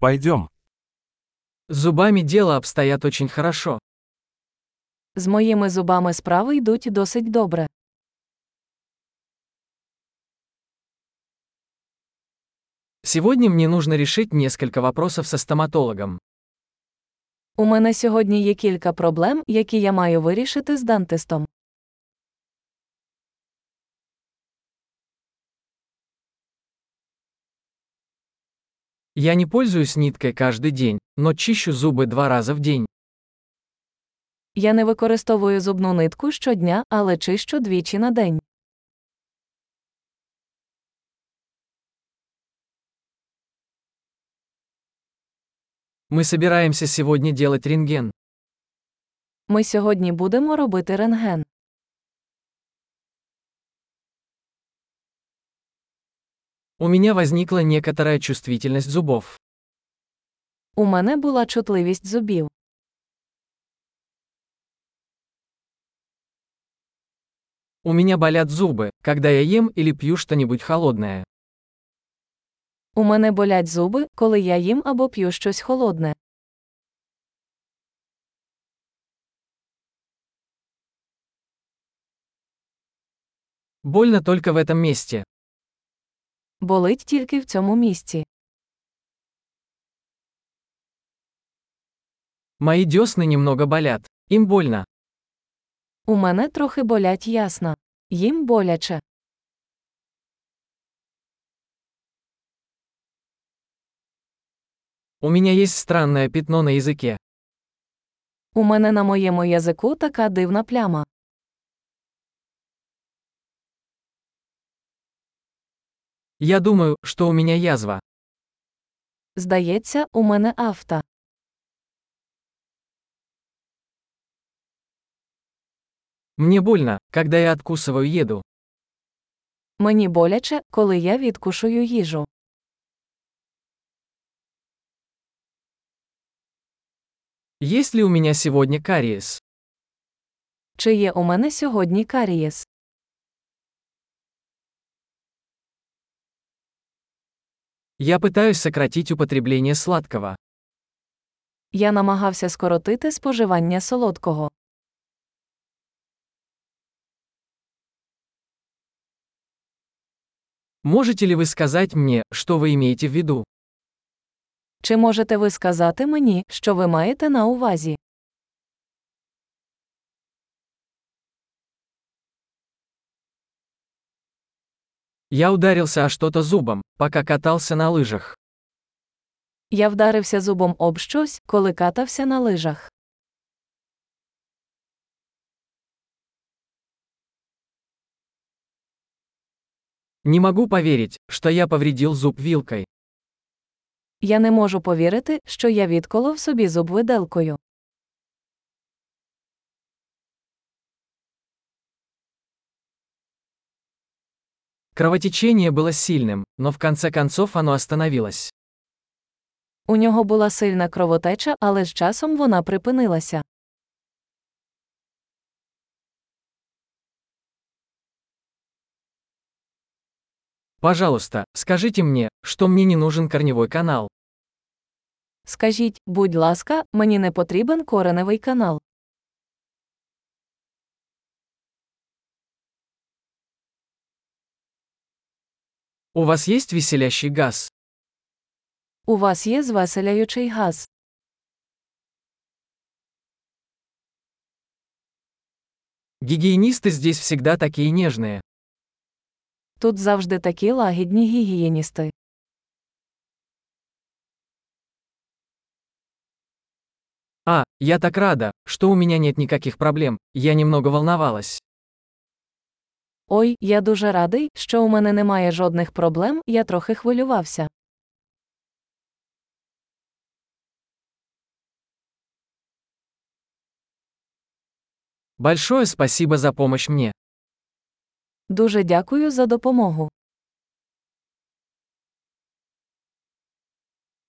Пойдем. С зубами дело обстоят очень хорошо. З моїми зубами справи йдуть досить добре. Сегодня мне нужно решить несколько вопросов со стоматологом. У мене сьогодні є кілька проблем, які я маю вирішити з дантистом. Я не пользуюсь ниткой каждый день, но чищу зубы два раза в день. Я не використовую зубну нитку щодня, але чищу двічі на день. Мы собираемся сегодня делать рентген. Ми сьогодні будемо робити рентген. У меня возникла некоторая чувствительность зубов. У мене була чутливість зубів. У меня болят зубы, когда я ем или пью что-нибудь холодное. У мене болять зуби, коли я їм або п'ю щось холодне. Больно только в этом месте. Болить тільки в цьому місці. Мои десны немного болят. Им больно. У мене трохи болять ясно. Їм боляче. У меня есть странное пятно на языке. У мене на моєму язику така дивна пляма. Я думаю, что у меня язва. Здається, у мене авто. Мне больно, когда я откусываю еду. Мені боляче, коли я відкушую їжу. Есть ли у меня сегодня кариес? Чи є у мене сьогодні карієс? Я пытаюсь сократить употребление сладкого. Я намагався скоротити споживання солодкого. Можете ли вы сказать мне, что вы имеете в виду? Чи можете ви сказати мені, що ви маєте на увазі? Я ударился о что-то зубом, пока катался на лыжах. Я вдарився зубом об щось, коли катався на лижах. Не могу поверить, что я повредил зуб вилкой. Я не можу повірити, що я відколов собі зуб виделкою. Кровотечение было сильным, но в конце концов оно остановилось. У нього була сильна кровотеча, але з часом вона припинилася. Пожалуйста, скажите мне, что мне не нужен корневой канал. Скажіть, будь ласка, мені не потрібен кореневий канал. У вас есть веселящий газ? У вас є звеселяючий газ. Гигиенисты здесь всегда такие нежные. Тут завжди такі лагідні гігієністи. А, я так рада, что у меня нет никаких проблем, я немного волновалась. Ой, я дуже радий, що у мене немає жодних проблем, я трохи хвилювався. Большое спасибо за помощь мне. Дуже дякую за допомогу.